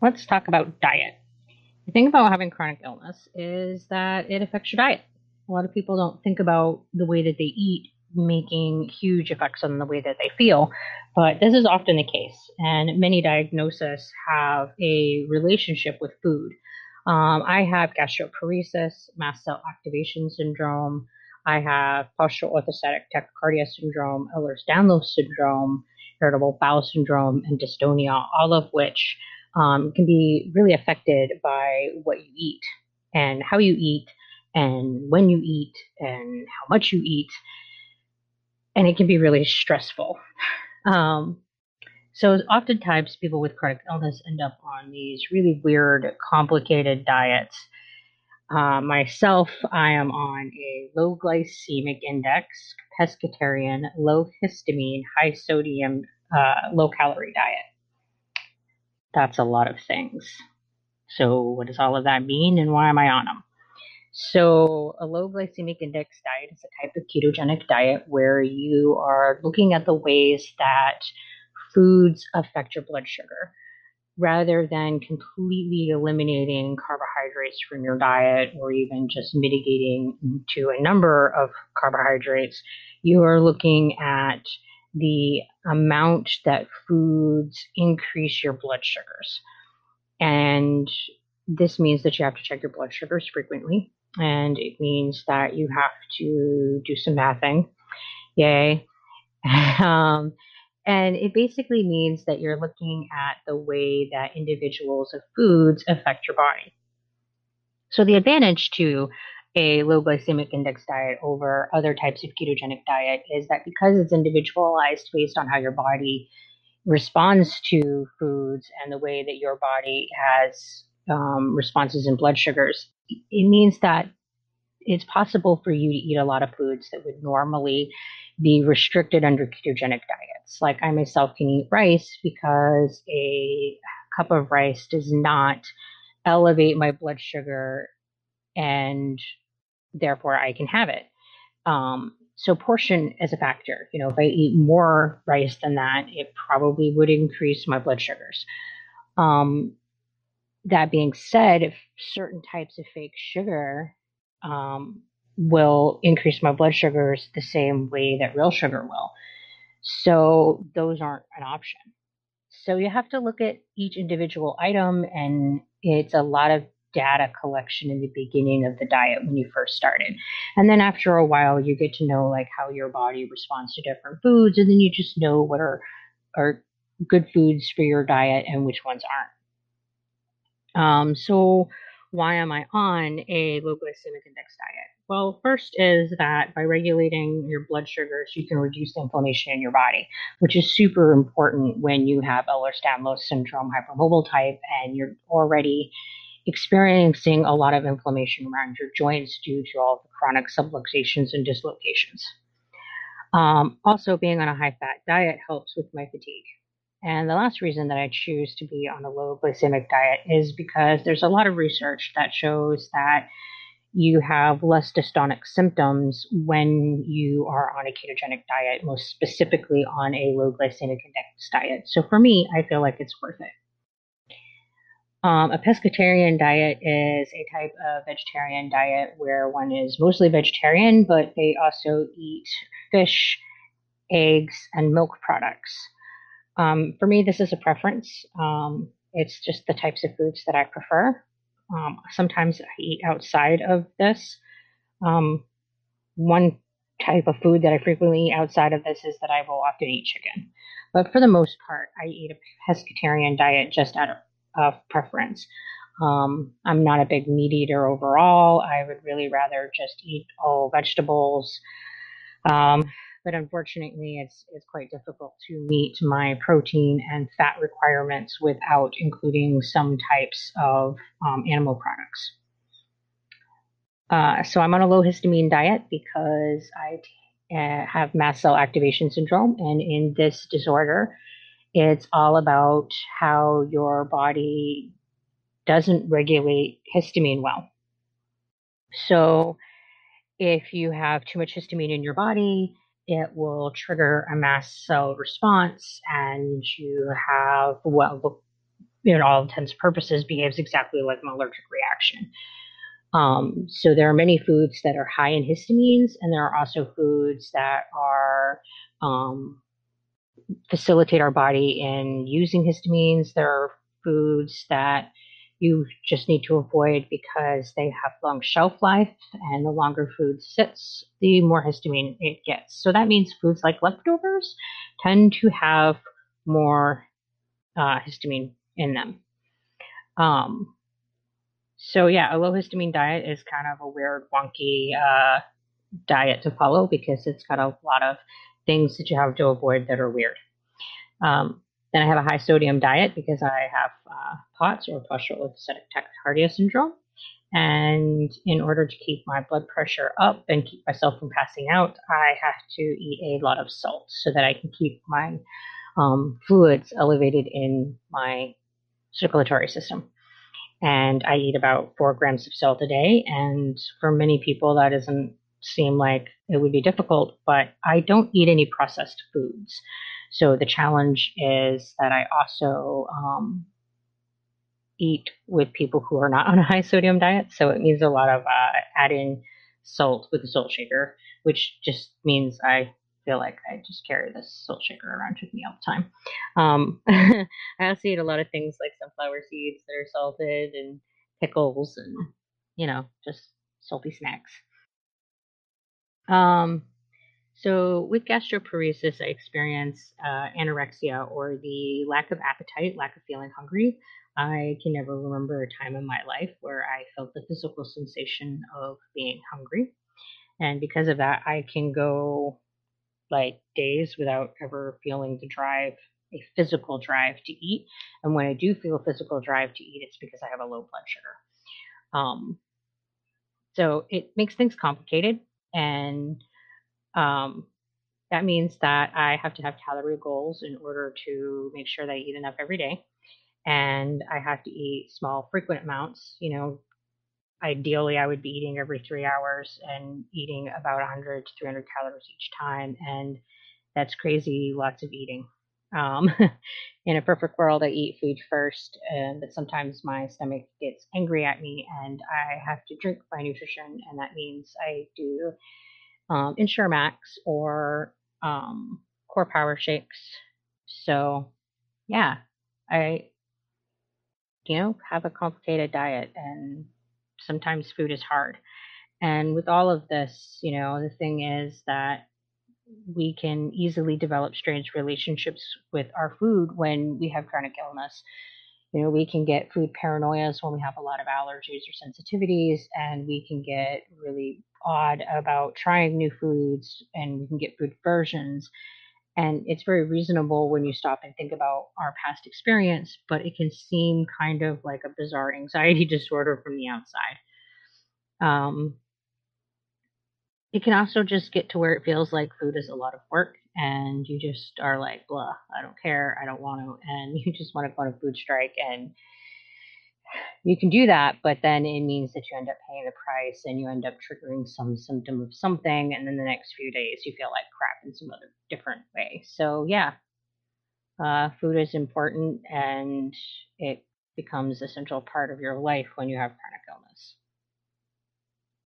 let's talk about diet. The thing about having chronic illness is that it affects your diet. A lot of people don't think about the way that they eat making huge effects on the way that they feel, but this is often the case. And many diagnoses have a relationship with food. Um, I have gastroparesis, mast cell activation syndrome. I have postural orthostatic tachycardia syndrome, Ehlers-Danlos syndrome, irritable bowel syndrome, and dystonia, all of which um, can be really affected by what you eat and how you eat and when you eat and how much you eat. And it can be really stressful. Um, so, oftentimes, people with chronic illness end up on these really weird, complicated diets. Uh, myself, I am on a low glycemic index, pescatarian, low histamine, high sodium, uh, low calorie diet. That's a lot of things. So, what does all of that mean, and why am I on them? So, a low glycemic index diet is a type of ketogenic diet where you are looking at the ways that foods affect your blood sugar rather than completely eliminating carbohydrates from your diet or even just mitigating to a number of carbohydrates. You are looking at the amount that foods increase your blood sugars. And this means that you have to check your blood sugars frequently. And it means that you have to do some mathing. Yay. um, and it basically means that you're looking at the way that individuals of foods affect your body. So the advantage to a low glycemic index diet over other types of ketogenic diet is that because it's individualized based on how your body responds to foods and the way that your body has um, responses in blood sugars, it means that it's possible for you to eat a lot of foods that would normally be restricted under ketogenic diets. Like I myself can eat rice because a cup of rice does not elevate my blood sugar and therefore I can have it. Um, so portion is a factor. You know, if I eat more rice than that, it probably would increase my blood sugars. Um, that being said, if certain types of fake sugar um, will increase my blood sugars the same way that real sugar will. So those aren't an option. So you have to look at each individual item, and it's a lot of data collection in the beginning of the diet when you first started. And then after a while, you get to know like how your body responds to different foods, and then you just know what are are good foods for your diet and which ones aren't. Um, so why am I on a low glycemic index diet? Well, first is that by regulating your blood sugars, you can reduce the inflammation in your body, which is super important when you have Ehlers-Danlos syndrome hypermobile type and you're already experiencing a lot of inflammation around your joints due to all the chronic subluxations and dislocations. Um, also, being on a high fat diet helps with my fatigue. And the last reason that I choose to be on a low glycemic diet is because there's a lot of research that shows that you have less dystonic symptoms when you are on a ketogenic diet, most specifically on a low glycemic index diet. So for me, I feel like it's worth it. Um, a pescatarian diet is a type of vegetarian diet where one is mostly vegetarian, but they also eat fish, eggs, and milk products. Um, for me, this is a preference. Um, it's just the types of foods that I prefer. Um, sometimes I eat outside of this. Um, one type of food that I frequently eat outside of this is that I will often eat chicken. But for the most part, I eat a pescatarian diet just out of of preference. Um, I'm not a big meat eater overall. I would really rather just eat all vegetables. Um, but unfortunately, it's, it's quite difficult to meet my protein and fat requirements without including some types of um, animal products. Uh, so I'm on a low histamine diet because I uh, have mast cell activation syndrome, and in this disorder, it's all about how your body doesn't regulate histamine well. So, if you have too much histamine in your body, it will trigger a mast cell response, and you have well, in all intents and purposes, behaves exactly like an allergic reaction. Um, so there are many foods that are high in histamines, and there are also foods that are um, facilitate our body in using histamines. There are foods that you just need to avoid because they have long shelf life, and the longer food sits, the more histamine it gets. So that means foods like leftovers tend to have more uh, histamine in them. Um, so yeah, a low histamine diet is kind of a weird, wonky uh, diet to follow because it's got a lot of things that you have to avoid that are weird. Um, then I have a high sodium diet because I have uh, POTS or postural orthostatic tachycardia syndrome. And in order to keep my blood pressure up and keep myself from passing out, I have to eat a lot of salt so that I can keep my um, fluids elevated in my circulatory system. And I eat about four grams of salt a day. And for many people, that doesn't seem like it would be difficult, but I don't eat any processed foods. So the challenge is that I also um, eat with people who are not on a high sodium diet. So it means a lot of uh, adding salt with a salt shaker, which just means I feel like I just carry this salt shaker around with me all the time. Um, I also eat a lot of things like sunflower seeds that are salted and pickles and, you know, just salty snacks. Um, so with gastroparesis, I experience uh, anorexia or the lack of appetite, lack of feeling hungry. I can never remember a time in my life where I felt the physical sensation of being hungry. And because of that, I can go like days without ever feeling the drive, a physical drive to eat. And when I do feel a physical drive to eat, it's because I have a low blood sugar. Um, so it makes things complicated. And um, that means that I have to have calorie goals in order to make sure that I eat enough every day. And I have to eat small, frequent amounts. You know, ideally, I would be eating every three hours and eating about 100 to 300 calories each time. And that's crazy, lots of eating. Um, in a perfect world, I eat food first, and but sometimes my stomach gets angry at me, and I have to drink my nutrition, and that means I do um, Max or um, Core Power Shakes. So, yeah, I, you know, have a complicated diet and sometimes food is hard. And with all of this, you know, the thing is that we can easily develop strange relationships with our food when we have chronic illness. You know, we can get food paranoias when we have a lot of allergies or sensitivities, and we can get really odd about trying new foods and we can get food versions. And it's very reasonable when you stop and think about our past experience, but it can seem kind of like a bizarre anxiety disorder from the outside. Um, it can also just get to where it feels like food is a lot of work and you just are like, blah, I don't care, I don't want to, and you just want to go on a food strike and you can do that, but then it means that you end up paying the price and you end up triggering some symptom of something, and then the next few days you feel like crap in some other different way. So yeah, uh, food is important and it becomes a central part of your life when you have chronic illness.